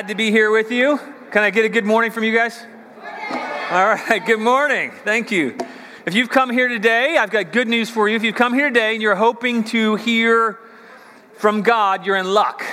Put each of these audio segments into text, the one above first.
Glad to be here with you. Can I get a good morning from you guys? All right, good morning. Thank you. If you've come here today, I've got good news for you. If you've come here today and you're hoping to hear from God, you're in luck.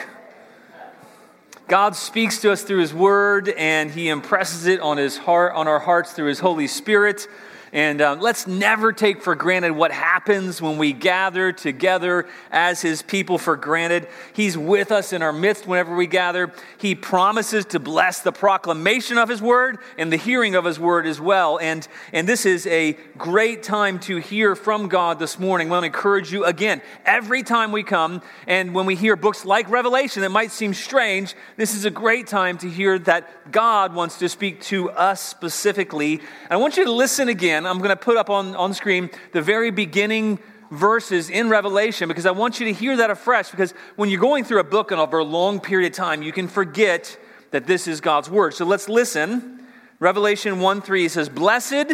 God speaks to us through his word and he impresses it on his heart on our hearts through his Holy Spirit. And um, let's never take for granted what happens when we gather together as His people for granted. He's with us in our midst whenever we gather. He promises to bless the proclamation of His word and the hearing of His word as well. And, and this is a great time to hear from God this morning. I want to encourage you again, every time we come and when we hear books like Revelation that might seem strange, this is a great time to hear that God wants to speak to us specifically. And I want you to listen again again, I'm going to put up on, on screen the very beginning verses in Revelation because I want you to hear that afresh. Because when you're going through a book and over a long period of time, you can forget that this is God's word. So let's listen. Revelation 1 3 says, Blessed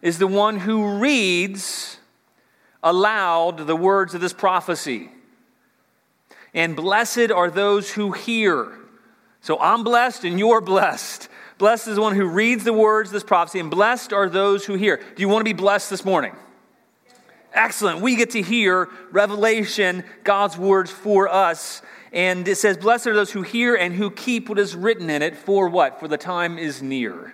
is the one who reads aloud the words of this prophecy. And blessed are those who hear. So I'm blessed and you're blessed. Blessed is the one who reads the words of this prophecy, and blessed are those who hear. Do you want to be blessed this morning? Excellent. We get to hear revelation, God's words for us. And it says, Blessed are those who hear and who keep what is written in it. For what? For the time is near.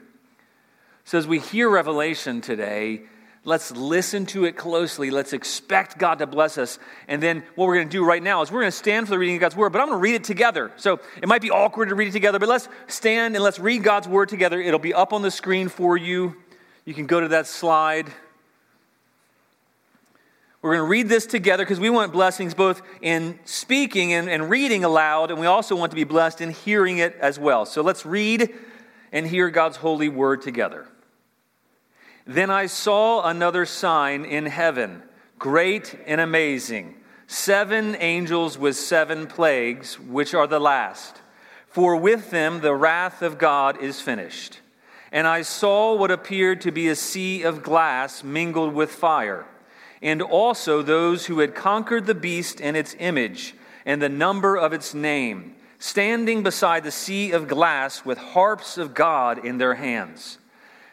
So as we hear revelation today, Let's listen to it closely. Let's expect God to bless us. And then what we're going to do right now is we're going to stand for the reading of God's word, but I'm going to read it together. So it might be awkward to read it together, but let's stand and let's read God's word together. It'll be up on the screen for you. You can go to that slide. We're going to read this together because we want blessings both in speaking and, and reading aloud, and we also want to be blessed in hearing it as well. So let's read and hear God's holy word together. Then I saw another sign in heaven, great and amazing seven angels with seven plagues, which are the last. For with them the wrath of God is finished. And I saw what appeared to be a sea of glass mingled with fire, and also those who had conquered the beast and its image, and the number of its name, standing beside the sea of glass with harps of God in their hands.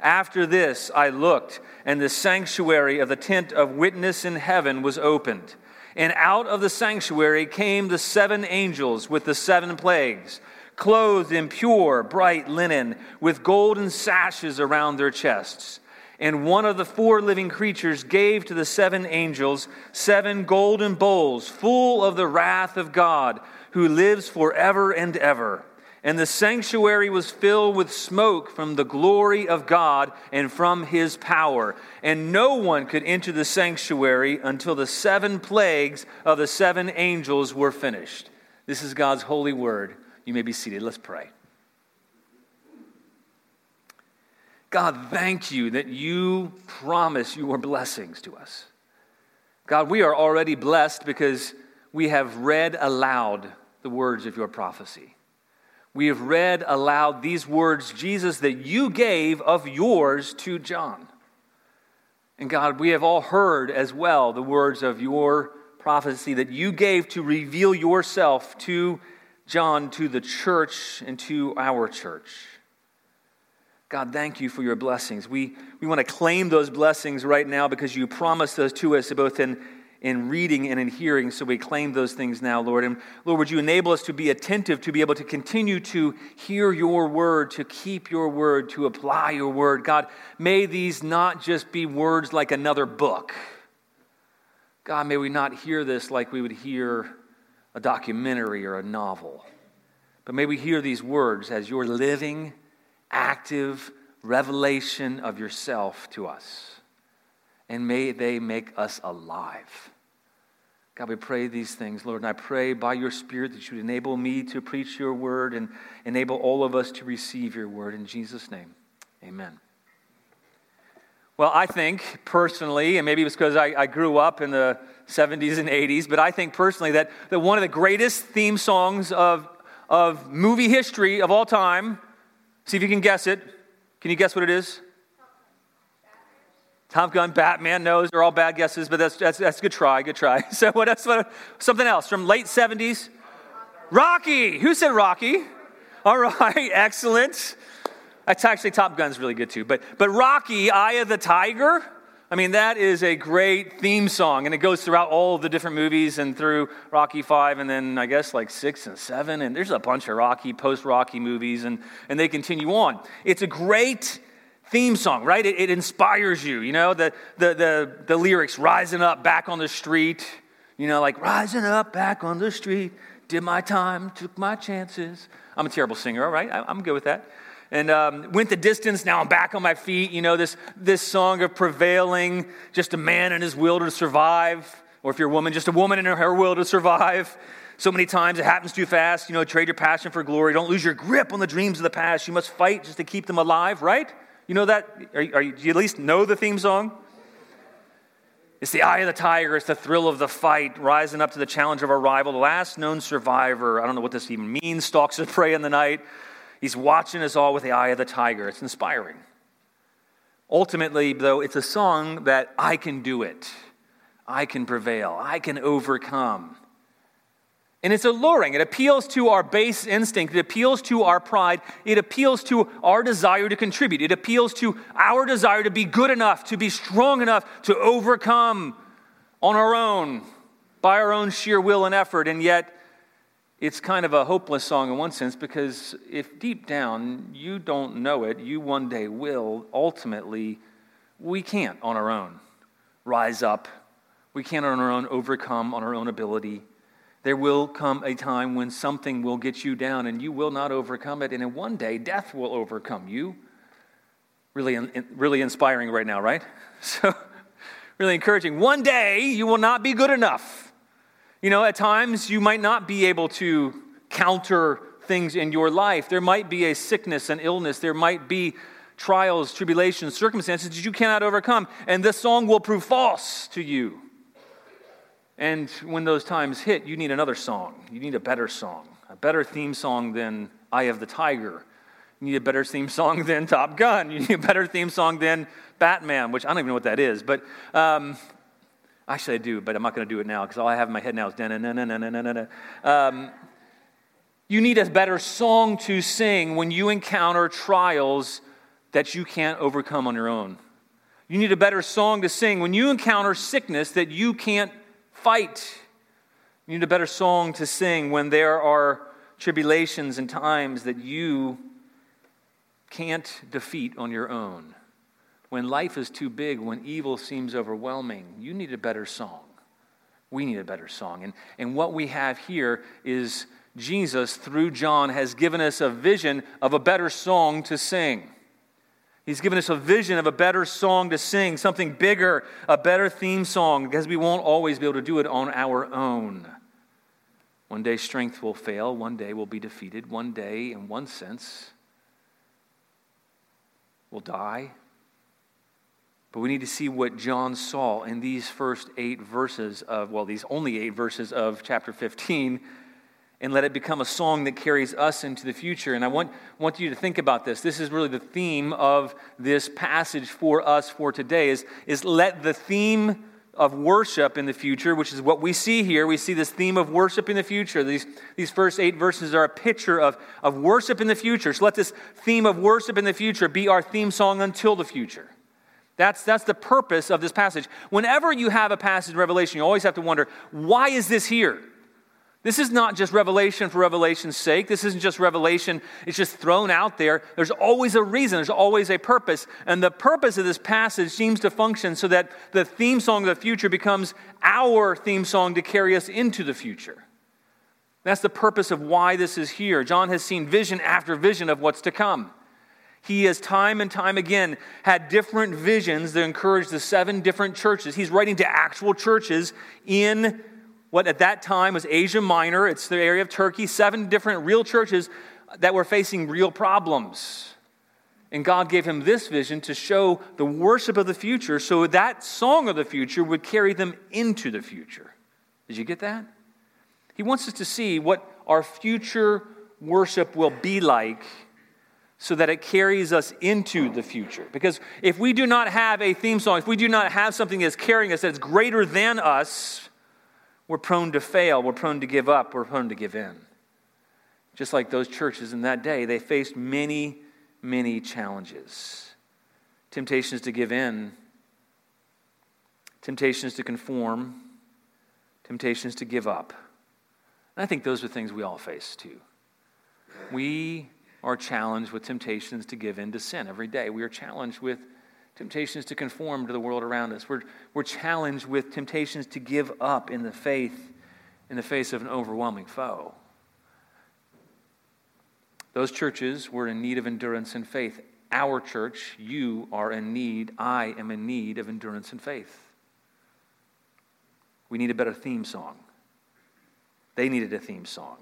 After this, I looked, and the sanctuary of the tent of witness in heaven was opened. And out of the sanctuary came the seven angels with the seven plagues, clothed in pure, bright linen, with golden sashes around their chests. And one of the four living creatures gave to the seven angels seven golden bowls full of the wrath of God, who lives forever and ever. And the sanctuary was filled with smoke from the glory of God and from his power. And no one could enter the sanctuary until the seven plagues of the seven angels were finished. This is God's holy word. You may be seated. Let's pray. God, thank you that you promise your blessings to us. God, we are already blessed because we have read aloud the words of your prophecy we have read aloud these words, Jesus, that you gave of yours to John. And God, we have all heard as well the words of your prophecy that you gave to reveal yourself to John, to the church, and to our church. God, thank you for your blessings. We, we want to claim those blessings right now because you promised those to us both in in reading and in hearing. So we claim those things now, Lord. And Lord, would you enable us to be attentive, to be able to continue to hear your word, to keep your word, to apply your word. God, may these not just be words like another book. God, may we not hear this like we would hear a documentary or a novel. But may we hear these words as your living, active revelation of yourself to us and may they make us alive. God, we pray these things, Lord, and I pray by your Spirit that you would enable me to preach your word and enable all of us to receive your word. In Jesus' name, amen. Well, I think personally, and maybe it's because I, I, grew up in the 70s and 80s, but I think personally that, that one of the greatest theme songs of, of movie history of all time, see if you can guess it. Can you guess what it is? Top Gun, Batman, knows they're all bad guesses, but that's, that's, that's a good try, good try. So what else? What, something else from late 70s? Rocky. Who said Rocky? All right, excellent. That's actually Top Gun's really good too. But, but Rocky, Eye of the Tiger, I mean, that is a great theme song, and it goes throughout all the different movies and through Rocky 5, and then I guess like 6 and 7, and there's a bunch of Rocky, post Rocky movies, and, and they continue on. It's a great theme song, right? It, it inspires you, you know, the, the, the, the lyrics rising up back on the street, you know, like rising up back on the street, did my time, took my chances. I'm a terrible singer, all right? I, I'm good with that and um, went the distance. Now I'm back on my feet. You know, this, this song of prevailing, just a man and his will to survive. Or if you're a woman, just a woman her, her will to survive. So many times it happens too fast. You know, trade your passion for glory. Don't lose your grip on the dreams of the past. You must fight just to keep them alive, right? You know that? Are, are you, do you at least know the theme song? It's the eye of the tiger. It's the thrill of the fight, rising up to the challenge of our rival, the last known survivor. I don't know what this even means. Stalks his prey in the night. He's watching us all with the eye of the tiger. It's inspiring. Ultimately, though, it's a song that I can do it. I can prevail. I can overcome. And it's alluring. It appeals to our base instinct. It appeals to our pride. It appeals to our desire to contribute. It appeals to our desire to be good enough, to be strong enough to overcome on our own, by our own sheer will and effort. And yet, it's kind of a hopeless song in one sense because if deep down you don't know it, you one day will. Ultimately, we can't on our own rise up. We can't on our own overcome on our own ability. There will come a time when something will get you down and you will not overcome it. And in one day, death will overcome you. Really, really inspiring right now, right? So, really encouraging. One day, you will not be good enough. You know, at times you might not be able to counter things in your life. There might be a sickness, an illness, there might be trials, tribulations, circumstances that you cannot overcome. And this song will prove false to you. And when those times hit, you need another song. You need a better song, a better theme song than Eye of the Tiger. You need a better theme song than Top Gun. You need a better theme song than Batman, which I don't even know what that is. But um, Actually, I do, but I'm not going to do it now because all I have in my head now is na na na na na na na. Um, you need a better song to sing when you encounter trials that you can't overcome on your own. You need a better song to sing when you encounter sickness that you can't fight. You need a better song to sing when there are tribulations and times that you can't defeat on your own when life is too big, when evil seems overwhelming, you need a better song. We need a better song. And, and what we have here is Jesus, through John, has given us a vision of a better song to sing. He's given us a vision of a better song to sing, something bigger, a better theme song, because we won't always be able to do it on our own. One day strength will fail, one day we'll be defeated, one day, in one sense, we'll die. But we need to see what John saw in these first eight verses of, well, these only eight verses of chapter 15, and let it become a song that carries us into the future. And I want, want you to think about this. This is really the theme of this passage for us for today is, is let the theme of worship in the future, which is what we see here. We see this theme of worship in the future. These, these first eight verses are a picture of, of worship in the future. So let this theme of worship in the future be our theme song until the future. That's, that's the purpose of this passage. Whenever you have a passage in Revelation, you always have to wonder why is this here? This is not just revelation for revelation's sake. This isn't just revelation, it's just thrown out there. There's always a reason, there's always a purpose. And the purpose of this passage seems to function so that the theme song of the future becomes our theme song to carry us into the future. That's the purpose of why this is here. John has seen vision after vision of what's to come. He has time and time again had different visions that encourage the seven different churches. He's writing to actual churches in what at that time was Asia Minor. It's the area of Turkey, seven different real churches that were facing real problems. And God gave him this vision to show the worship of the future so that song of the future would carry them into the future. Did you get that? He wants us to see what our future worship will be like so that it carries us into the future. Because if we do not have a theme song, if we do not have something that's carrying us that's greater than us, we're prone to fail, we're prone to give up, we're prone to give in. Just like those churches in that day, they faced many, many challenges temptations to give in, temptations to conform, temptations to give up. And I think those are things we all face too. We are challenged with temptations to give in to sin every day. We are challenged with temptations to conform to the world around us. We're, we're challenged with temptations to give up in the faith in the face of an overwhelming foe. Those churches were in need of endurance and faith. Our church, you are in need, I am in need of endurance and faith. We need a better theme song. They needed a theme song.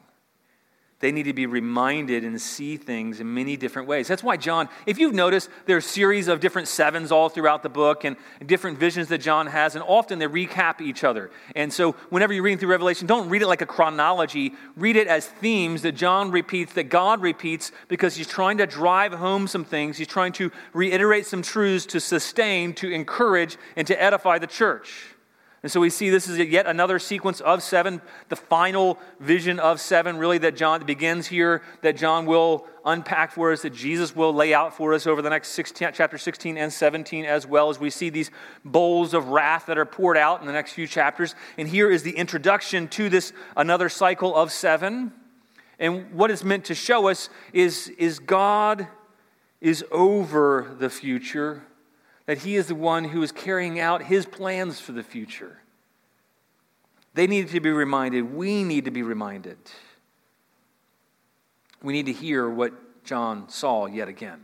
They need to be reminded and see things in many different ways. That's why John, if you've noticed, there are a series of different sevens all throughout the book and different visions that John has, and often they recap each other. And so, whenever you're reading through Revelation, don't read it like a chronology. Read it as themes that John repeats, that God repeats, because he's trying to drive home some things. He's trying to reiterate some truths to sustain, to encourage, and to edify the church. And so we see this is yet another sequence of seven, the final vision of seven, really, that John begins here, that John will unpack for us, that Jesus will lay out for us over the next 16, chapter 16 and 17, as well as we see these bowls of wrath that are poured out in the next few chapters. And here is the introduction to this another cycle of seven. And what it's meant to show us is, is God is over the future that He is the one who is carrying out His plans for the future. They need to be reminded. We need to be reminded. We need to hear what John saw yet again.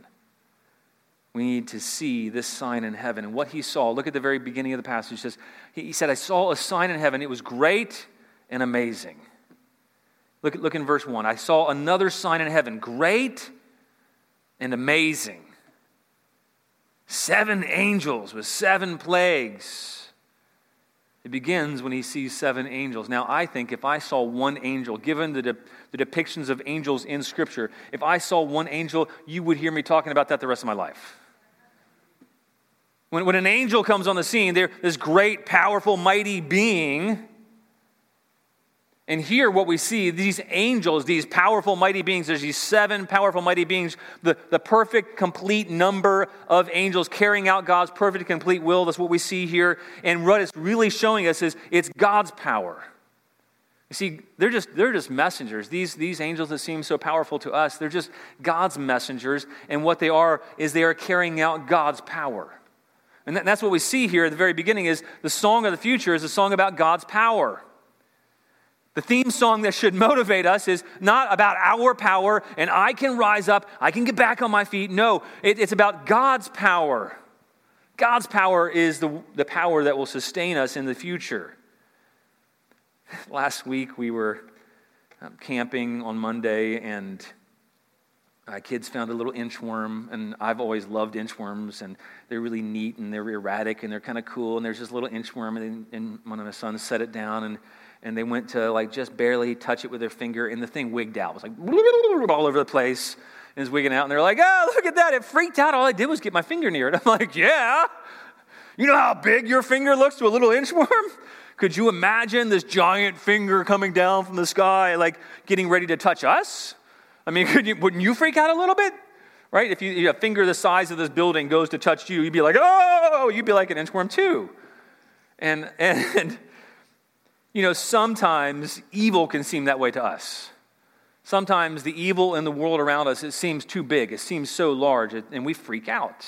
We need to see this sign in heaven. And what he saw, look at the very beginning of the passage. He says, He said, I saw a sign in heaven. It was great and amazing. Look, look in verse 1. I saw another sign in heaven, great and amazing Seven angels with seven plagues. It begins when he sees seven angels. Now, I think if I saw one angel, given the, de- the depictions of angels in Scripture, if I saw one angel, you would hear me talking about that the rest of my life. When, when an angel comes on the scene, this great, powerful, mighty being and here, what we see these angels, these powerful, mighty beings, there's these seven powerful, mighty beings, the, the perfect, complete number of angels carrying out God's perfect, complete will. That's what we see here. And what it's really showing us is it's God's power. You see, they're just, they're just messengers. These, these angels that seem so powerful to us, they're just God's messengers. And what they are is they are carrying out God's power. And that, that's what we see here at the very beginning is the song of the future is a song about God's power. The theme song that should motivate us is not about our power and I can rise up, I can get back on my feet. No, it, it's about God's power. God's power is the, the power that will sustain us in the future. Last week we were um, camping on Monday and my kids found a little inchworm, and I've always loved inchworms, and they're really neat and they're erratic and they're kind of cool. And there's this little inchworm, and, and one of my sons set it down, and and they went to like just barely touch it with their finger, and the thing wigged out. It was like all over the place. And it's wigging out, and they're like, oh, look at that. It freaked out. All I did was get my finger near it. I'm like, yeah. You know how big your finger looks to a little inchworm? Could you imagine this giant finger coming down from the sky, like getting ready to touch us? I mean, you, wouldn't you freak out a little bit? Right? If you, a finger the size of this building goes to touch you, you'd be like, oh, you'd be like an inchworm too. And, and you know, sometimes evil can seem that way to us. Sometimes the evil in the world around us, it seems too big, it seems so large, and we freak out.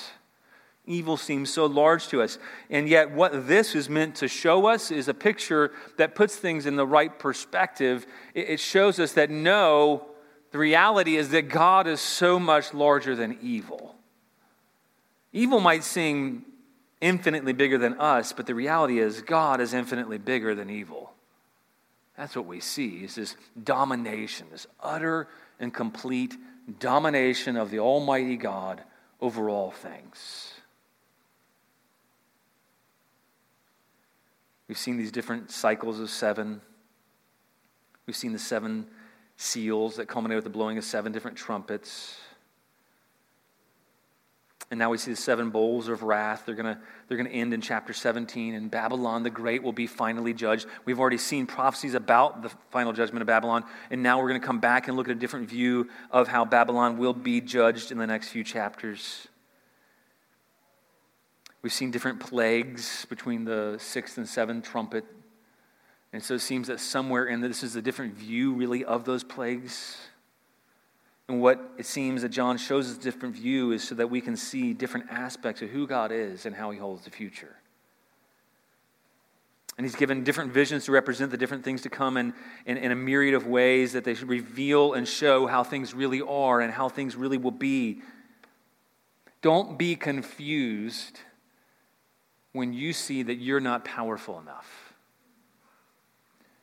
Evil seems so large to us. And yet, what this is meant to show us is a picture that puts things in the right perspective. It shows us that no, the reality is that God is so much larger than evil. Evil might seem infinitely bigger than us, but the reality is God is infinitely bigger than evil. That's what we see is this domination, this utter and complete domination of the Almighty God over all things. We've seen these different cycles of seven. We've seen the seven seals that culminate with the blowing of seven different trumpets. And now we see the seven bowls of wrath. They're going to they're to end in chapter 17, and Babylon the Great will be finally judged. We've already seen prophecies about the final judgment of Babylon, and now we're going to come back and look at a different view of how Babylon will be judged in the next few chapters. We've seen different plagues between the sixth and seventh trumpet. And so it seems that somewhere in this is a different view, really, of those plagues. And what it seems that John shows us a different view is so that we can see different aspects of who God is and how he holds the future. And he's given different visions to represent the different things to come in, in, in, a myriad of ways that they should reveal and show how things really are and how things really will be. Don't be confused when you see that you're not powerful enough.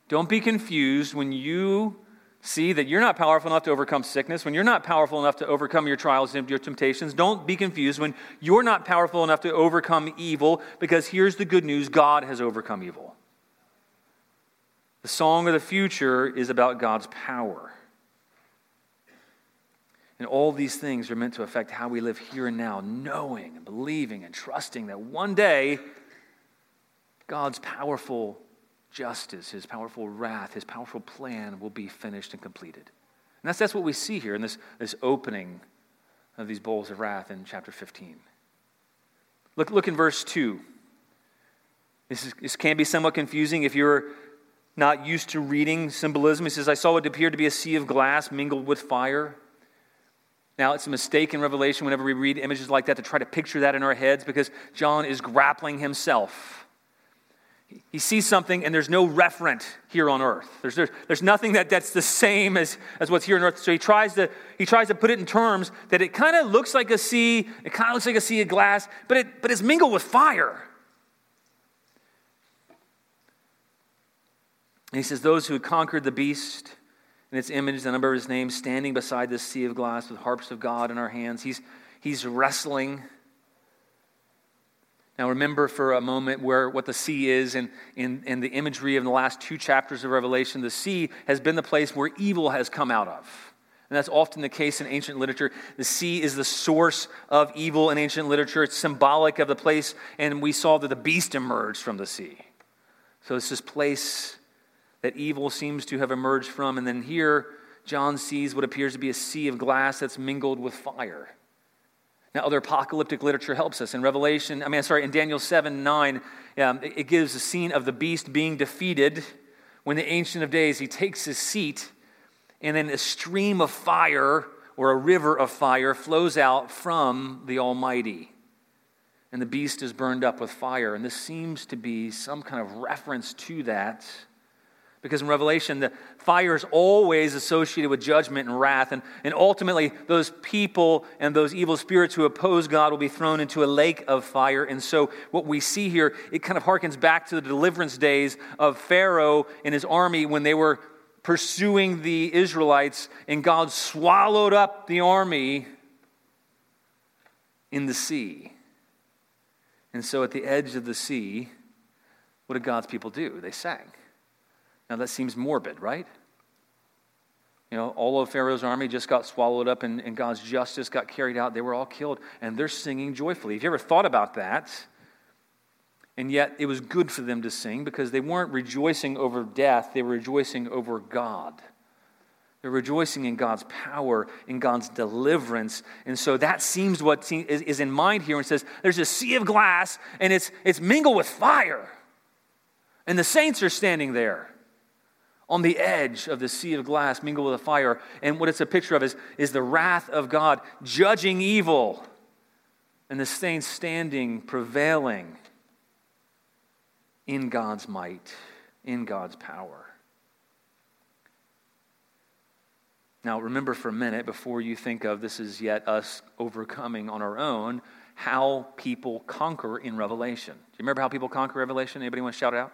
Don't be confused when you see that you're not powerful enough to overcome sickness, when you're not powerful enough to overcome your trials and your temptations, don't be confused when you're not powerful enough to overcome evil, because here's the good news God has overcome evil. The song of the future is about God's power. And all these things are meant to affect how we live here and now, knowing and believing and trusting that one day God's powerful justice, his powerful wrath, his powerful plan will be finished and completed. And that's, that's what we see here in this, this opening of these bowls of wrath in chapter 15. Look, look in verse 2. This, is, this can be somewhat confusing if you're not used to reading symbolism. He says, I saw what appeared to be a sea of glass mingled with fire. Now, it's a mistake in Revelation whenever we read images like that to try to picture that in our heads because John is grappling himself he sees something and there's no referent here on earth. There's, there's, there's nothing that, that's the same as, as what's here on earth. So he tries, to, he tries to put it in terms that it kind of looks like a sea, it kind of looks like a sea of glass, but, it, but it's mingled with fire. And he says, Those who had conquered the beast and its image, the number of his name, standing beside this sea of glass with harps of God in our hands. He's, he's wrestling now, remember for a moment where what the sea is, and in, in the imagery of the last two chapters of Revelation, the sea has been the place where evil has come out of. And that's often the case in ancient literature. The sea is the source of evil in ancient literature. It's symbolic of the place, and we saw that the beast emerged from the sea. So it's this place that evil seems to have emerged from. And then here, John sees what appears to be a sea of glass that's mingled with fire. Now, other apocalyptic literature helps us. In Revelation, I mean, sorry, in Daniel 7 9, um, it, it gives a scene of the beast being defeated when the Ancient of Days, he takes his seat, and then a stream of fire or a river of fire flows out from the Almighty. And the beast is burned up with fire. And this seems to be some kind of reference to that because in Revelation, the fire is always associated with judgment and wrath. And, and ultimately, those people and those evil spirits who oppose God will be thrown into a lake of fire. And so, what we see here, it kind of harkens back to the deliverance days of Pharaoh and his army when they were pursuing the Israelites, and God swallowed up the army in the sea. And so, at the edge of the sea, what did God's people do? They sang. Now that seems morbid, right? You know, all of Pharaoh's army just got swallowed up and, and God's justice got carried out. They were all killed, and they're singing joyfully. Have you ever thought about that? And yet, it was good for them to sing because they weren't rejoicing over death, they were rejoicing over God. They're rejoicing in God's power, in God's deliverance. And so that seems what is in mind here and says there's a sea of glass and it's, it's mingled with fire. And the saints are standing there on the edge of the sea of glass mingled with a fire. And what it's a picture of is, is the wrath of God judging evil and the saints standing, prevailing in God's might, in God's power. Now, remember for a minute before you think of this is yet us overcoming on our own, how people conquer in Revelation. Do you remember how people conquer Revelation? Anybody want to shout it out?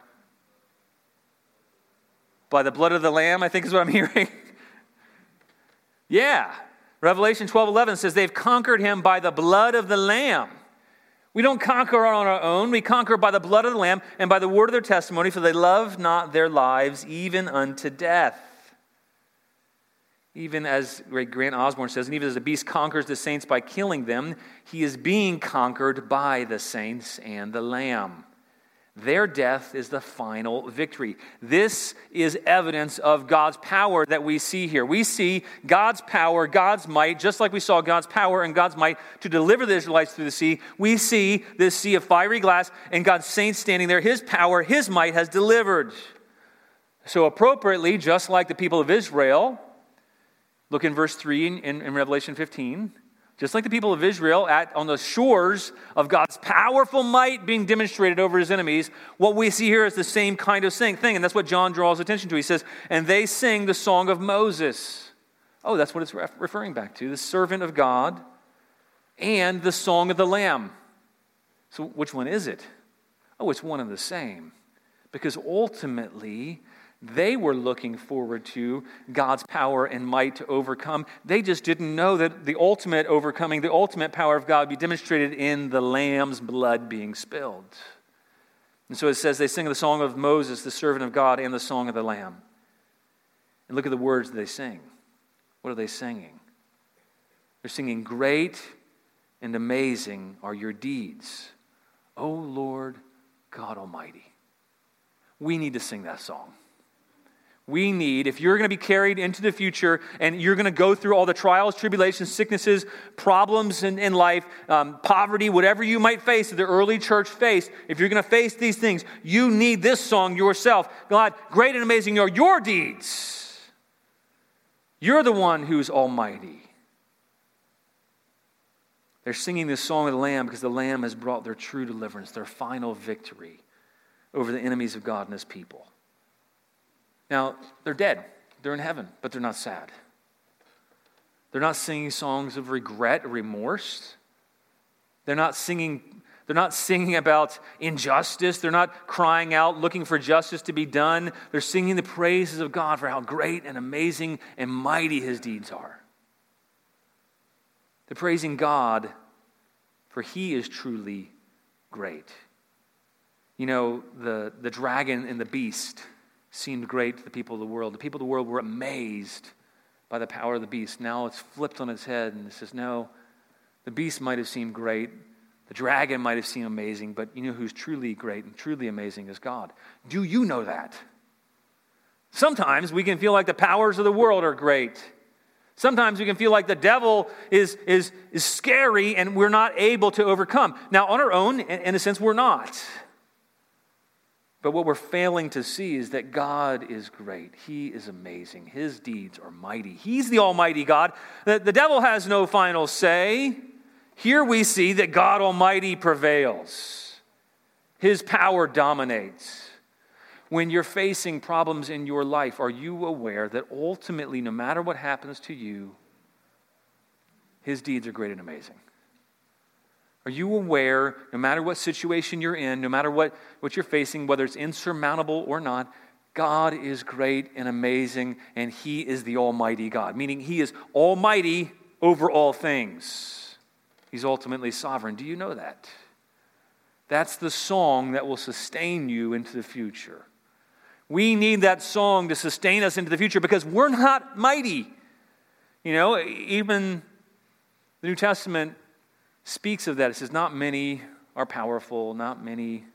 By the blood of the Lamb, I think is what I'm hearing. yeah. Revelation 12 11 says they've conquered him by the blood of the Lamb. We don't conquer on our own. We conquer by the blood of the Lamb and by the word of their testimony, for they love not their lives even unto death. Even as great Grant Osborne says, and even as the beast conquers the saints by killing them, he is being conquered by the saints and the Lamb. Their death is the final victory. This is evidence of God's power that we see here. We see God's power, God's might, just like we saw God's power and God's might to deliver the Israelites through the sea. We see this sea of fiery glass and God's saints standing there. His power, His might has delivered. So, appropriately, just like the people of Israel, look in verse 3 in, in Revelation 15. Just like the people of Israel at, on the shores of God's powerful might being demonstrated over his enemies, what we see here is the same kind of thing. And that's what John draws attention to. He says, And they sing the song of Moses. Oh, that's what it's referring back to the servant of God and the song of the Lamb. So, which one is it? Oh, it's one and the same. Because ultimately, they were looking forward to God's power and might to overcome. They just didn't know that the ultimate overcoming, the ultimate power of God would be demonstrated in the Lamb's blood being spilled. And so it says they sing the song of Moses, the servant of God, and the song of the Lamb. And look at the words they sing. What are they singing? They're singing, Great and amazing are your deeds, O Lord God Almighty. We need to sing that song we need, if you're going to be carried into the future and you're going to go through all the trials, tribulations, sicknesses, problems in, in life, um, poverty, whatever you might face the early church faced, if you're going to face these things, you need this song yourself. God, great and amazing are your deeds. You're the one who's almighty. They're singing this song of the Lamb because the Lamb has brought their true deliverance, their final victory over the enemies of God and his people. Now, they're dead, they're in heaven, but they're not sad. They're not singing songs of regret or remorse. They're not singing they're not singing about injustice. They're not crying out looking for justice to be done. They're singing the praises of God for how great and amazing and mighty his deeds are. They're praising God for he is truly great. You know, the, the dragon and the beast seemed great to the people of the world. The people of the world were amazed by the power of the beast. Now it's flipped on its head and it says, no, the beast might have seemed great. The dragon might have seemed amazing, but you know who's truly great and truly amazing is God. Do you know that? Sometimes we can feel like the powers of the world are great. Sometimes we can feel like the devil is, is, is scary and we're not able to overcome. Now, on our own, in a sense, we're not. But what we're failing to see is that God is great. He is amazing. His deeds are mighty. He's the Almighty God. The, the devil has no final say. Here we see that God Almighty prevails, His power dominates. When you're facing problems in your life, are you aware that ultimately, no matter what happens to you, His deeds are great and amazing? Are you aware, no matter what situation you're in, no matter what, what you're facing, whether it's insurmountable or not, God is great and amazing, and He is the Almighty God, meaning He is Almighty over all things. He's ultimately sovereign. Do you know that? That's the song that will sustain you into the future. We need that song to sustain us into the future because we're not mighty. You know, even the New Testament speaks of that. It says, Not many are powerful, not many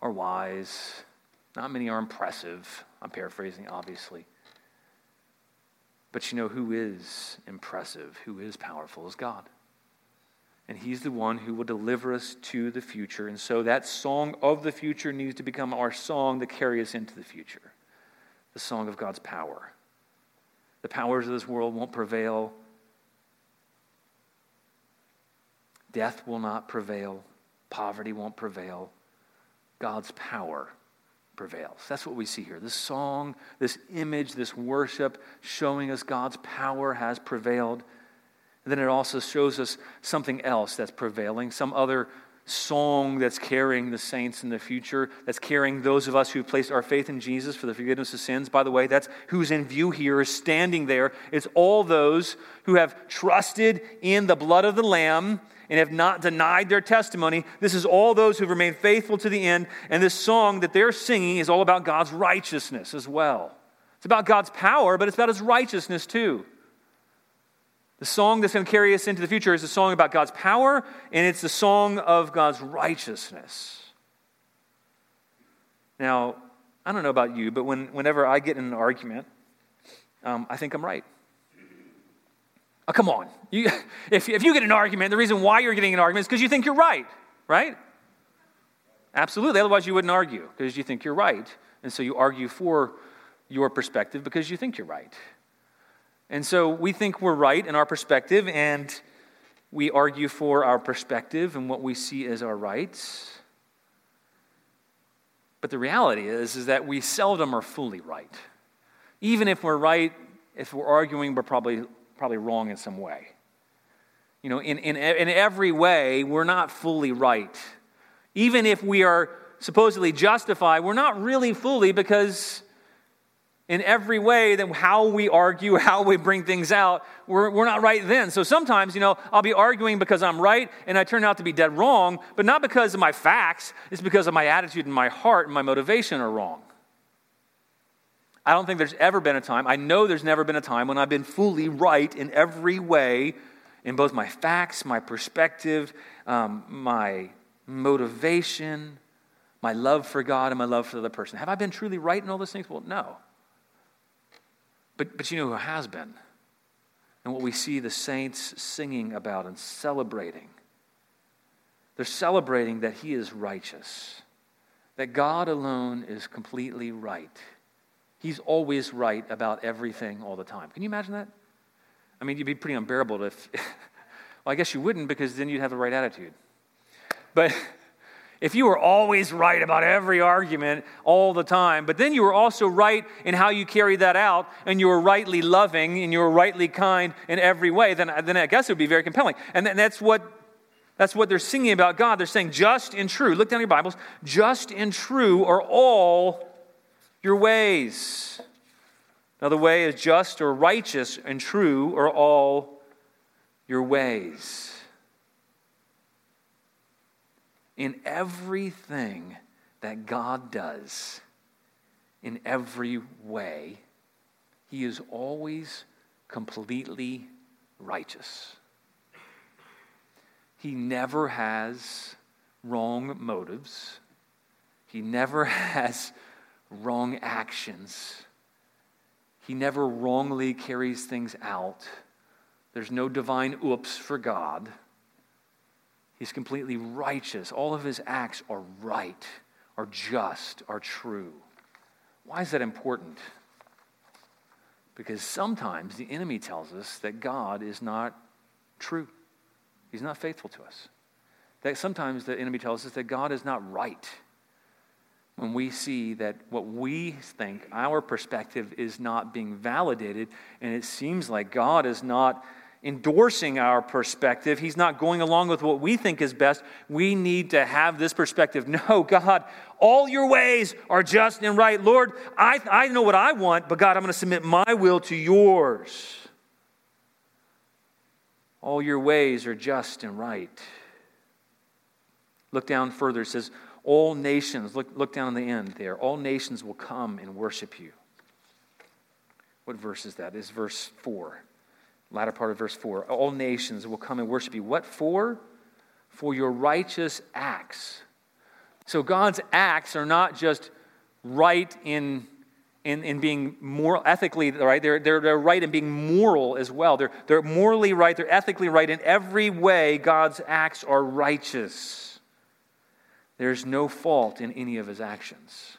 are wise, not many are impressive. I'm paraphrasing, obviously. But you know who is impressive, who is powerful is God. And He's the one who will deliver us to the future. And so that song of the future needs to become our song to carry us into the future the song of God's power. The powers of this world won't prevail Death will not prevail, poverty won't prevail. God's power prevails. That's what we see here. This song, this image, this worship showing us God's power has prevailed. And then it also shows us something else that's prevailing, some other song that's carrying the saints in the future, that's carrying those of us who've placed our faith in Jesus for the forgiveness of sins. By the way, that's who's in view here is standing there. It's all those who have trusted in the blood of the Lamb and have not denied their testimony. This is all those who've remained faithful to the end. And this song that they're singing is all about God's righteousness as well. It's about God's power, but it's about his righteousness too. The song that's going to carry us into the future is a song about God's power, and it's the song of God's righteousness. Now, I don't know about you, but when, whenever I get in an argument, um, I think I'm right. Oh, come on. You, if, if you get an argument, the reason why you're getting an argument is because you think you're right, right? Absolutely. Otherwise, you wouldn't argue because you think you're right. And so you argue for your perspective because you think you're right. And so we think we're right in our perspective, and we argue for our perspective and what we see as our rights. But the reality is, is that we seldom are fully right. Even if we're right, if we're arguing, we're probably, probably wrong in some way. You know, in, in, in every way, we're not fully right. Even if we are supposedly justified, we're not really fully because in every way that how we argue, how we bring things out, we're, we're not right then. So sometimes, you know, I'll be arguing because I'm right and I turn out to be dead wrong, but not because of my facts, it's because of my attitude and my heart and my motivation are wrong. I don't think there's ever been a time, I know there's never been a time when I've been fully right in every way, in both my facts, my perspective, um, my motivation, my love for God, and my love for the other person. Have I been truly right in all those things? Well, no. But, but you know who has been? And what we see the saints singing about and celebrating. They're celebrating that He is righteous, that God alone is completely right. He's always right about everything all the time. Can you imagine that? I mean, you'd be pretty unbearable if, well, I guess you wouldn't because then you'd have the right attitude. But if you were always right about every argument all the time, but then you were also right in how you carried that out, and you were rightly loving and you were rightly kind in every way, then, then I guess it would be very compelling. And that's what, that's what they're singing about God. They're saying, just and true. Look down your Bibles. Just and true are all your ways. Now, the way is just or righteous and true are all your ways in everything that God does, in every way, He is always completely righteous. He never has wrong motives. He never has wrong actions. He never wrongly carries things out. There's no divine oops for God. He's completely righteous. All of his acts are right, are just, are true. Why is that important? Because sometimes the enemy tells us that God is not true. He's not faithful to us. That sometimes the enemy tells us that God is not right. When we see that what we think, our perspective, is not being validated, and it seems like God is not endorsing our perspective. He's not going along with what we think is best. We need to have this perspective. No, God, all your ways are just and right. Lord, I, I know what I want, but God, I'm going to submit my will to yours. All your ways are just and right. Look down further. It says, All nations, look, look down on the end there. All nations will come and worship you. What verse is that? Is verse 4 latter part of verse 4 all nations will come and worship you. What for? For your righteous acts. So god's acts are not just right in in, in being moral ethically right? They're, they're, they're right in being moral as well. They're, they're morally right they're ethically right in every way god's acts are righteous. There's no fault in any of his actions.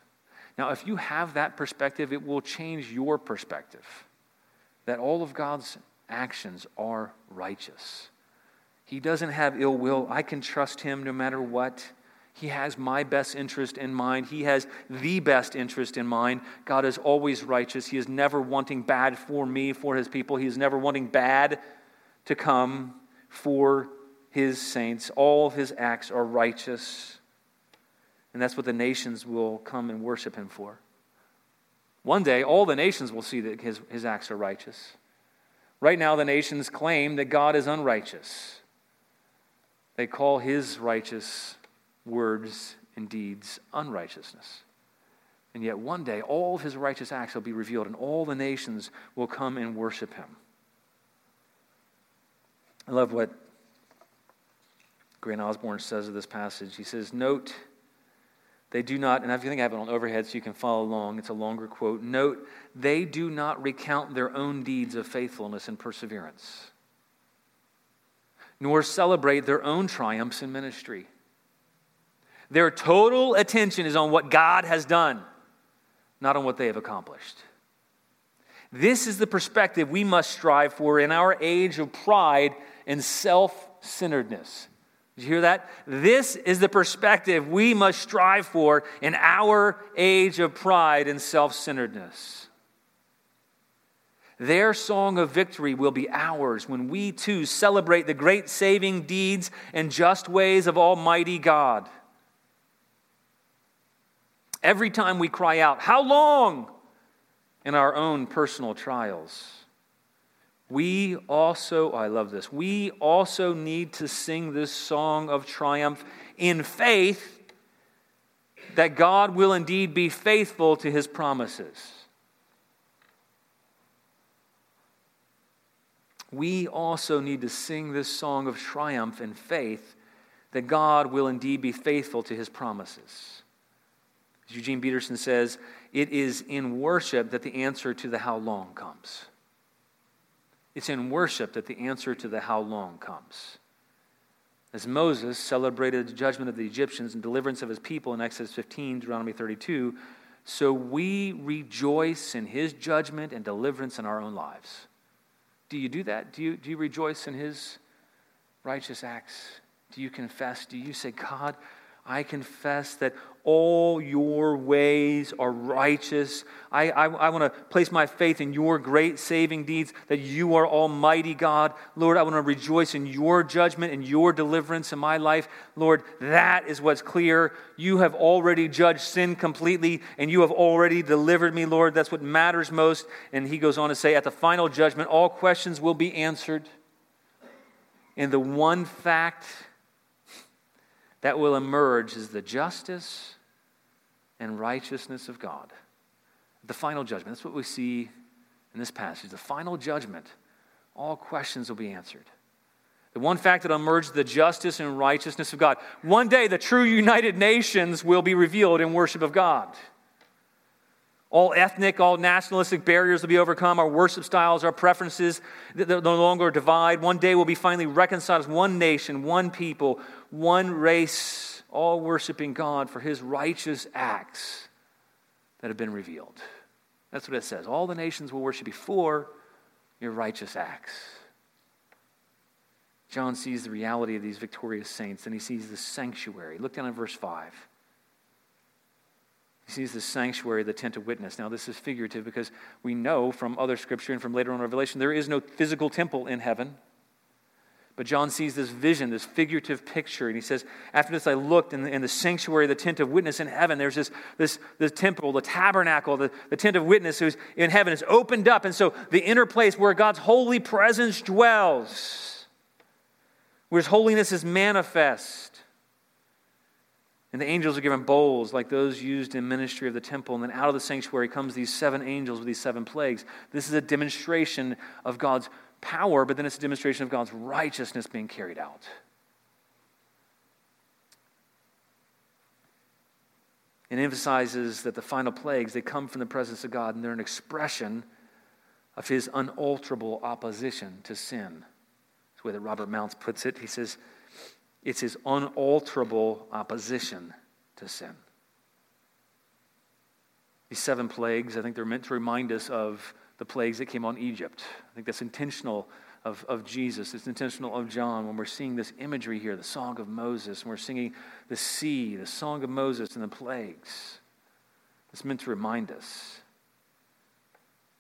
Now if you have that perspective it will change your perspective that all of god's actions are righteous. He doesn't have ill will. I can trust him no matter what. He has my best interest in mind. He has the best interest in mind. God is always righteous. He is never wanting bad for me, for his people. He is never wanting bad to come for his saints. All his acts are righteous. And that's what the nations will come and worship him for. One day, all the nations will see that his, his acts are righteous. Right now, the nations claim that God is unrighteous. They call his righteous words and deeds unrighteousness. And yet, one day, all of his righteous acts will be revealed, and all the nations will come and worship him. I love what Grant Osborne says of this passage. He says, Note, they do not, and I think I have it on overhead so you can follow along. It's a longer quote. Note, they do not recount their own deeds of faithfulness and perseverance, nor celebrate their own triumphs in ministry. Their total attention is on what God has done, not on what they have accomplished. This is the perspective we must strive for in our age of pride and self centeredness. Did you hear that? This is the perspective we must strive for in our age of pride and self centeredness. Their song of victory will be ours when we too celebrate the great saving deeds and just ways of Almighty God. Every time we cry out, How long? in our own personal trials we also, oh, I love this, we also need to sing this song of triumph in faith that God will indeed be faithful to his promises. We also need to sing this song of triumph in faith that God will indeed be faithful to his promises. As Eugene Peterson says, it is in worship that the answer to the how long comes. It's in worship that the answer to the how long comes. As Moses celebrated the judgment of the Egyptians and deliverance of his people in Exodus 15, Deuteronomy 32, so we rejoice in his judgment and deliverance in our own lives. Do you do that? Do you, do you rejoice in his righteous acts? Do you confess? Do you say, God, I confess that all your ways are righteous. I, I, I want to place my faith in your great saving deeds, that you are Almighty God. Lord, I want to rejoice in your judgment and your deliverance in my life. Lord, that is what's clear. You have already judged sin completely, and you have already delivered me, Lord. That's what matters most. And he goes on to say, at the final judgment, all questions will be answered. And the one fact that will emerge is the justice and righteousness of God. The final judgment. That's what we see in this passage. The final judgment. All questions will be answered. The one fact that will emerge the justice and righteousness of God. One day, the true united nations will be revealed in worship of God. All ethnic, all nationalistic barriers will be overcome. Our worship styles, our preferences no longer divide. One day we'll be finally reconciled as one nation, one people, one race, all worshiping God for his righteous acts that have been revealed. That's what it says. All the nations will worship before your righteous acts. John sees the reality of these victorious saints and he sees the sanctuary. Look down at verse 5. He sees the sanctuary, the tent of witness. Now, this is figurative because we know from other scripture and from later on Revelation there is no physical temple in heaven. But John sees this vision, this figurative picture, and he says, After this I looked in the, in the sanctuary, the tent of witness in heaven. There's this, this the temple, the tabernacle, the, the tent of witness who's in heaven is opened up. And so the inner place where God's holy presence dwells, where his holiness is manifest. And the angels are given bowls like those used in ministry of the temple. And then out of the sanctuary comes these seven angels with these seven plagues. This is a demonstration of God's power, but then it's a demonstration of God's righteousness being carried out. It emphasizes that the final plagues, they come from the presence of God and they're an expression of his unalterable opposition to sin. That's the way that Robert Mounce puts it. He says, it's his unalterable opposition to sin. These seven plagues, I think they're meant to remind us of the plagues that came on Egypt. I think that's intentional of, of Jesus. It's intentional of John when we're seeing this imagery here, the Song of Moses, and we're singing the sea, the Song of Moses, and the plagues. It's meant to remind us.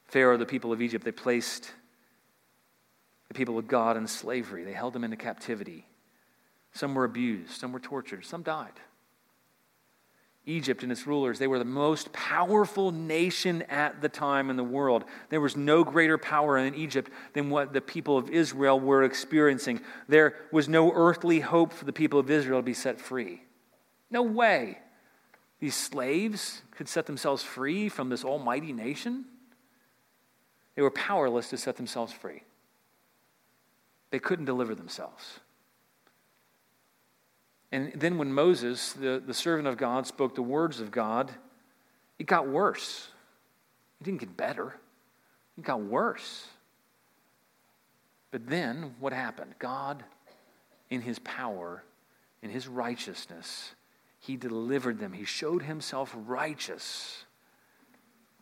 Pharaoh, the people of Egypt, they placed the people of God in slavery, they held them into captivity. Some were abused, some were tortured, some died. Egypt and its rulers, they were the most powerful nation at the time in the world. There was no greater power in Egypt than what the people of Israel were experiencing. There was no earthly hope for the people of Israel to be set free. No way these slaves could set themselves free from this almighty nation. They were powerless to set themselves free, they couldn't deliver themselves. And then when Moses, the, the servant of God, spoke the words of God, it got worse. It didn't get better, it got worse. But then what happened? God, in his power, in his righteousness, he delivered them. He showed himself righteous,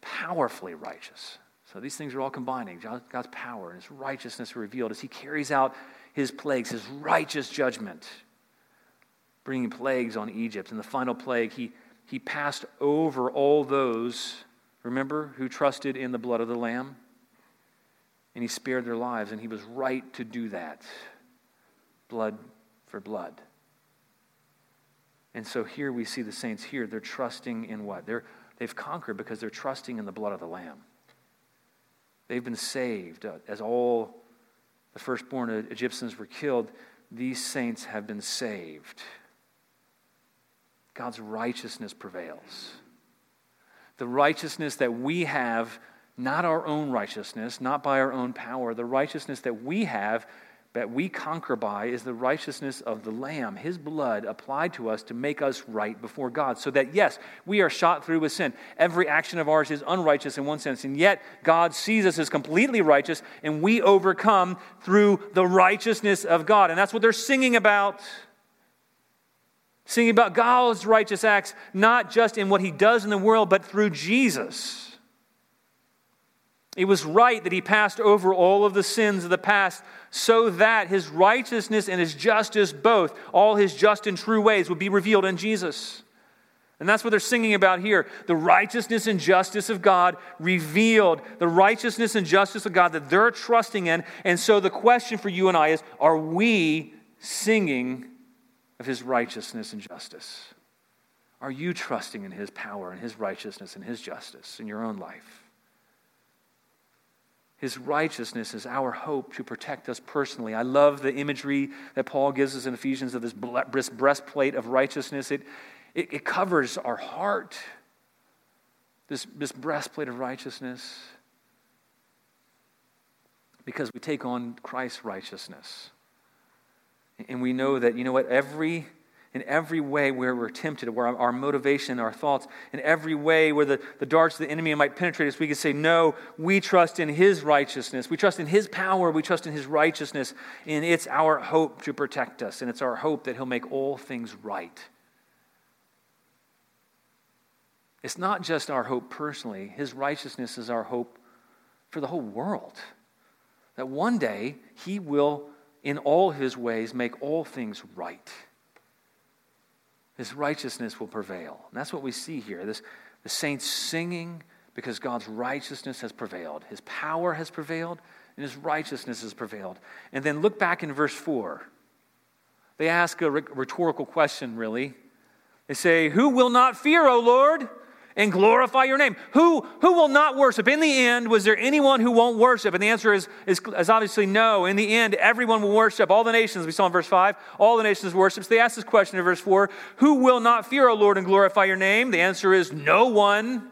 powerfully righteous. So these things are all combining. God's power and his righteousness revealed as he carries out his plagues, his righteous judgment bringing plagues on Egypt. And the final plague, he, he passed over all those, remember, who trusted in the blood of the Lamb. And he spared their lives, and he was right to do that. Blood for blood. And so here we see the saints here. They're trusting in what? They're, they've conquered because they're trusting in the blood of the Lamb. They've been saved. Uh, as all the firstborn Egyptians were killed, these saints have been saved. God's righteousness prevails. The righteousness that we have, not our own righteousness, not by our own power, the righteousness that we have, that we conquer by, is the righteousness of the Lamb, His blood applied to us to make us right before God. So that, yes, we are shot through with sin. Every action of ours is unrighteous in one sense, and yet God sees us as completely righteous, and we overcome through the righteousness of God. And that's what they're singing about singing about God's righteous acts, not just in what he does in the world, but through Jesus. It was right that he passed over all of the sins of the past so that his righteousness and his justice, both, all his just and true ways, would be revealed in Jesus. And that's what they're singing about here the righteousness and justice of God revealed, the righteousness and justice of God that they're trusting in. And so the question for you and I is are we singing of his righteousness and justice? Are you trusting in his power and his righteousness and his justice in your own life? His righteousness is our hope to protect us personally. I love the imagery that Paul gives us in Ephesians of this breastplate of righteousness. It, it, it covers our heart, this, this breastplate of righteousness, because we take on Christ's righteousness. And we know that, you know what, every in every way where we're tempted, where our, motivation, our thoughts, in every way where the, the darts of the enemy might penetrate us, we can say, No, we trust in His righteousness. We trust in His power. We trust in His righteousness. And it's our hope to protect us. And it's our hope that He'll make all things right. It's not just our hope personally, His righteousness is our hope for the whole world. That one day He will in all his ways make all things right. His righteousness will prevail. And that's what we see here. This, the saints singing because God's righteousness has prevailed. His power has prevailed, and his righteousness has prevailed. And then look back in verse 4. They ask a rhetorical question, really. They say, Who will not fear, O Lord? And glorify your name. Who, who will not worship? In the end, was there anyone who won't worship? And the answer is, is, is, obviously no. In the end, everyone will worship. All the nations, we saw in verse 5, all the nations worship. So they ask this question in verse 4 Who will not fear, O Lord, and glorify your name? The answer is no one,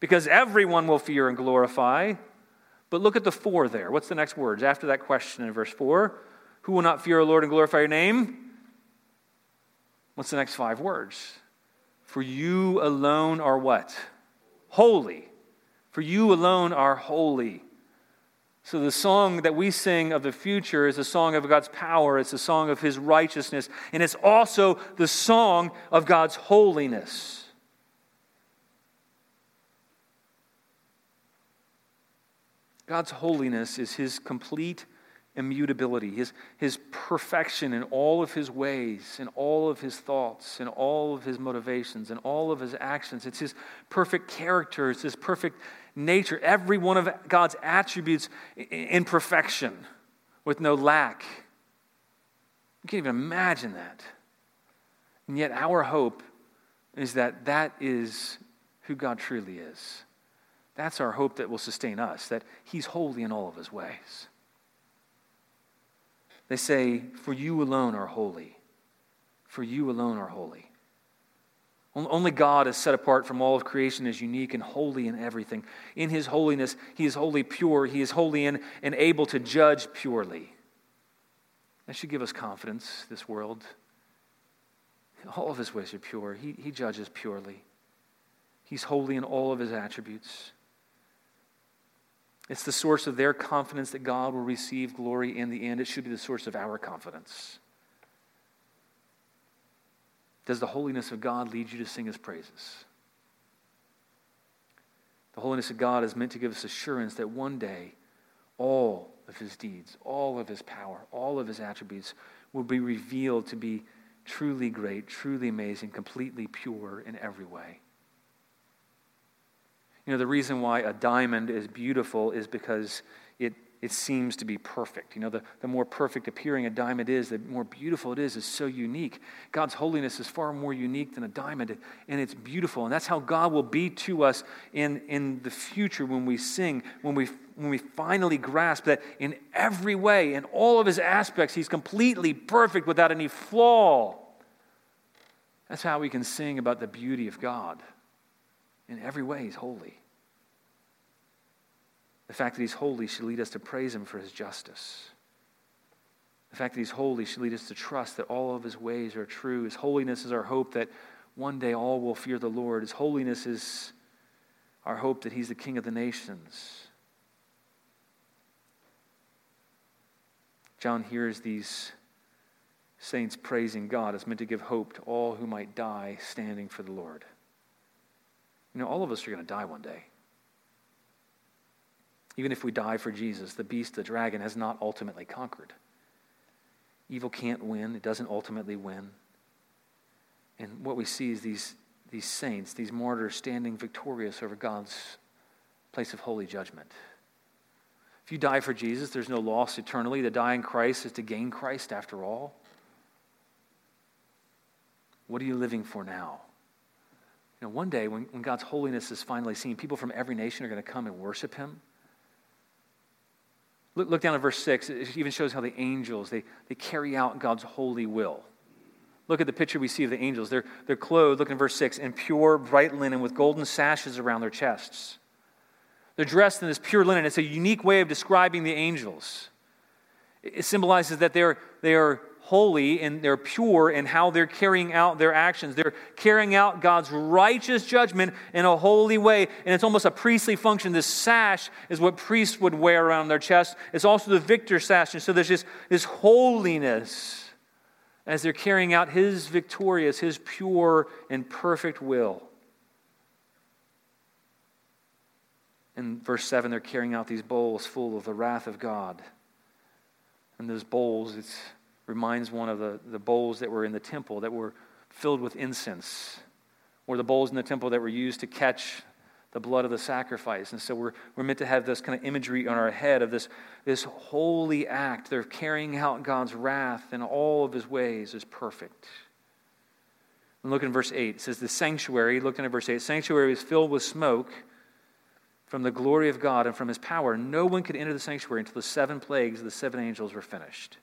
because everyone will fear and glorify. But look at the 4 there. What's the next words after that question in verse 4? Who will not fear, O Lord, and glorify your name? What's the next five words? For you alone are what? Holy. For you alone are holy. So, the song that we sing of the future is a song of God's power, it's a song of His righteousness, and it's also the song of God's holiness. God's holiness is His complete immutability, his, his perfection in all of his ways, in all of his thoughts, in all of his motivations, in all of his actions. It's his perfect character, it's his perfect nature, every one of God's attributes in perfection with no lack. You can't even imagine that. And yet, our hope is that that is who God truly is. That's our hope that will sustain us, that He's holy in all of His ways. They say, For you alone are holy. For you alone are holy. Only God is set apart from all of creation, as unique and holy in everything. In His holiness, He is wholly pure. He is holy and, and able to judge purely. That should give us confidence, this world. All of His ways are pure. He, he judges purely. He's holy in all of His attributes. It's the source of their confidence that God will receive glory in the end. It should be the source of our confidence. Does the holiness of God lead you to sing his praises? The holiness of God is meant to give us assurance that one day all of his deeds, all of his power, all of his attributes will be revealed to be truly great, truly amazing, completely pure in every way. You know, the reason why a diamond is beautiful is because it, it seems to be perfect. You know, the, the more perfect appearing a diamond is, the more beautiful it is. It's so unique. God's holiness is far more unique than a diamond, and it's beautiful. And that's how God will be to us in, in the future when we sing, when we, when we finally grasp that in every way, in all of his aspects, he's completely perfect without any flaw. That's how we can sing about the beauty of God. In every way, he's holy. The fact that he's holy should lead us to praise him for his justice. The fact that he's holy should lead us to trust that all of his ways are true. His holiness is our hope that one day all will fear the Lord. His holiness is our hope that he's the king of the nations. John hears these saints praising God. It's meant to give hope to all who might die standing for the Lord. You know, all of us are going to die one day. Even if we die for Jesus, the beast, the dragon, has not ultimately conquered. Evil can't win, it doesn't ultimately win. And what we see is these, these saints, these martyrs, standing victorious over God's place of holy judgment. If you die for Jesus, there's no loss eternally. To die in Christ is to gain Christ after all. What are you living for now? Know, one day when, when God's holiness is finally seen, people from every nation are going to come and worship him. Look, look down at verse 6. It even shows how the angels, they, they carry out God's holy will. Look at the picture we see of the angels. They're, they're clothed, look in verse 6, in pure, bright linen with golden sashes around their chests. They're dressed in this pure linen. It's a unique way of describing the angels. It symbolizes that they're, they are holy and they're pure in how they're carrying out their actions. They're carrying out God's righteous judgment in a holy way, and it's almost a priestly function. This sash is what priests would wear around their chest. It's also the victor sash, and so there's this, this holiness as they're carrying out His victorious, His pure and perfect will. In verse 7, they're carrying out these bowls full of the wrath of God. And those bowls, it's reminds one of the, the bowls that were in the temple that were filled with incense, or the bowls in the temple that were used to catch the blood of the sacrifice. And so we're, we're meant to have this kind of imagery on our head of this, this holy act. They're carrying out God's wrath in all of his ways is perfect. And look in verse 8. It says, The sanctuary, looking at verse 8, sanctuary was filled with smoke from the glory of God and from his power. No one could enter the sanctuary until the seven plagues of the seven angels were finished.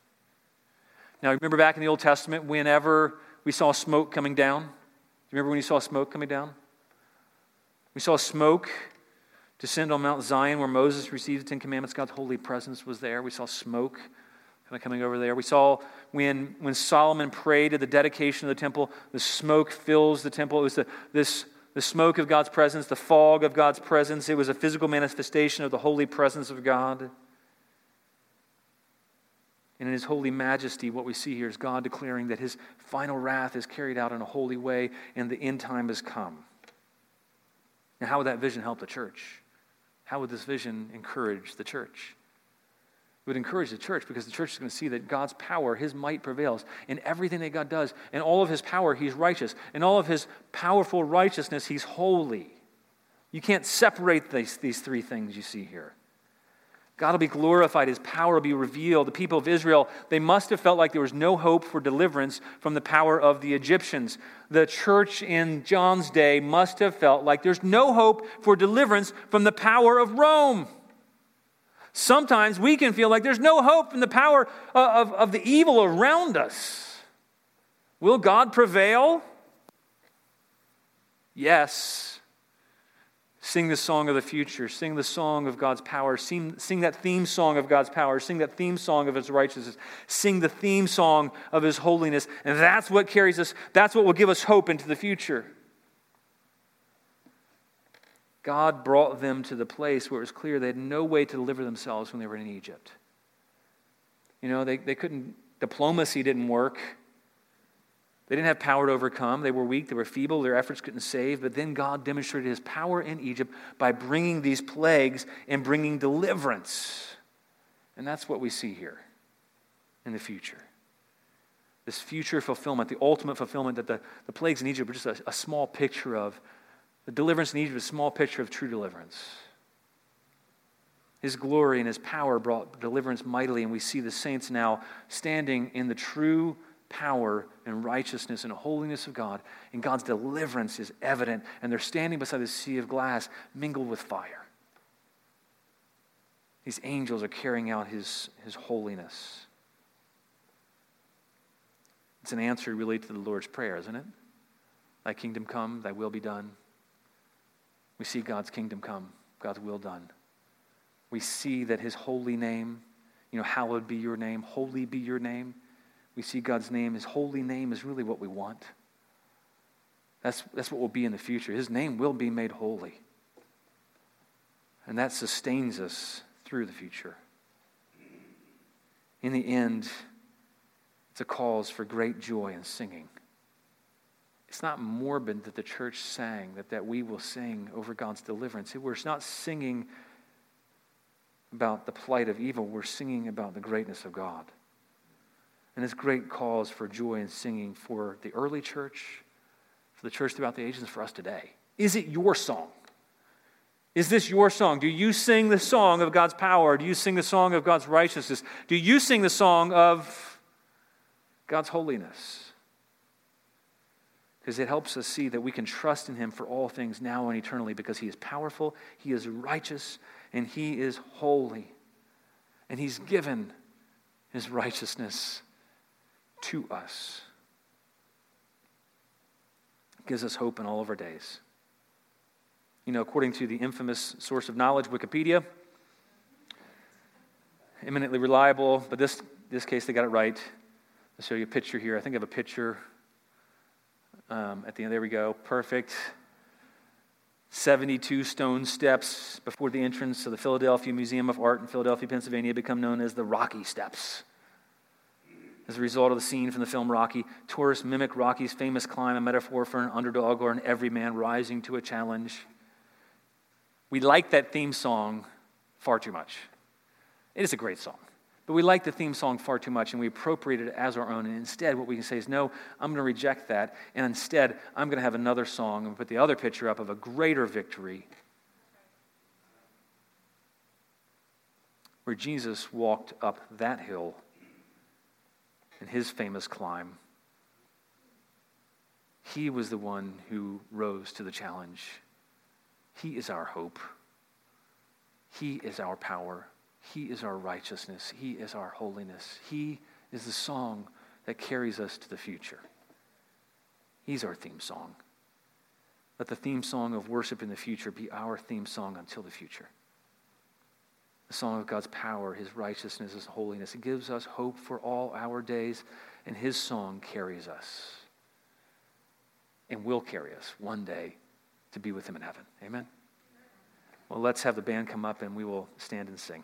Now, remember back in the Old Testament, whenever we saw smoke coming down? Do you remember when you saw smoke coming down? We saw smoke descend on Mount Zion where Moses received the Ten Commandments. God's holy presence was there. We saw smoke kind of coming over there. We saw when, when Solomon prayed at the dedication of the temple, the smoke fills the temple. It was the, this, the smoke of God's presence, the fog of God's presence. It was a physical manifestation of the holy presence of God. And in his holy majesty, what we see here is God declaring that his final wrath is carried out in a holy way and the end time has come. Now, how would that vision help the church? How would this vision encourage the church? It would encourage the church because the church is going to see that God's power, His might prevails in everything that God does. In all of His power, He's righteous. In all of His powerful righteousness, He's holy. You can't separate these, these three things you see here. God will be glorified, his power will be revealed. The people of Israel, they must have felt like there was no hope for deliverance from the power of the Egyptians. The church in John's day must have felt like there's no hope for deliverance from the power of Rome. Sometimes we can feel like there's no hope from the power of, of, of the evil around us. Will God prevail? Yes. Sing the song of the future. Sing the song of God's power. Sing, sing that theme song of God's power. Sing that theme song of His righteousness. Sing the theme song of His holiness. And that's what carries us, that's what will give us hope into the future. God brought them to the place where it was clear they had no way to deliver themselves when they were in Egypt. You know, they, they couldn't, diplomacy didn't work. They didn't have power to overcome. They were weak, they were feeble, their efforts couldn't save. But then God demonstrated his power in Egypt by bringing these plagues and bringing deliverance. And that's what we see here in the future. This future fulfillment, the ultimate fulfillment that the, the plagues in Egypt were just a, a small picture of. The deliverance in Egypt is a small picture of true deliverance. His glory and his power brought deliverance mightily, and we see the saints now standing in the true power and righteousness and holiness of God, and God's deliverance is evident, and they're standing beside the sea of glass mingled with fire. These angels are carrying out his, his holiness. It's an answer really to the Lord's Prayer, isn't it? Thy kingdom come, thy will be done. We see God's kingdom come, God's will done. We see that his holy name, you know, hallowed be your name, holy be your name. We see God's name, His holy name is really what we want. That's, that's what will be in the future. His name will be made holy. And that sustains us through the future. In the end, it's a cause for great joy and singing. It's not morbid that the church sang, that, that we will sing over God's deliverance. We're not singing about the plight of evil, we're singing about the greatness of God. And it's great cause for joy and singing for the early church, for the church throughout the ages, for us today. Is it your song? Is this your song? Do you sing the song of God's power? Do you sing the song of God's righteousness? Do you sing the song of God's holiness? Because it helps us see that we can trust in Him for all things now and eternally because He is powerful, He is righteous, and He is holy. And He's given His righteousness to us. It gives us hope in all of our days. You know, according to the infamous source of knowledge, Wikipedia, eminently reliable, but this, this case they got it right. I'll show you a picture here. I think I have a picture um, at the end. There we go. Perfect. 72 stone steps before the entrance to the Philadelphia Museum of Art in Philadelphia, Pennsylvania, become known as the Rocky Steps. As a result of the scene from the film Rocky, tourists mimic Rocky's famous climb, a metaphor for an underdog or an everyman rising to a challenge. We like that theme song far too much. It is a great song. But we like the theme song far too much and we appropriate it as our own. And instead, what we can say is, no, I'm going to reject that. And instead, I'm going to have another song and put the other picture up of a greater victory where Jesus walked up that hill in his famous climb. He was the one who rose to the challenge. He is our hope. He is our power. He is our righteousness. He is our holiness. He is the song that carries us to the future. He's our theme song. Let the theme song of worship in the future be our theme song until the future the song of God's power, his righteousness, his holiness. It gives us hope for all our days, and his song carries us and will carry us one day to be with him in heaven. Amen? Well, let's have the band come up and we will stand and sing.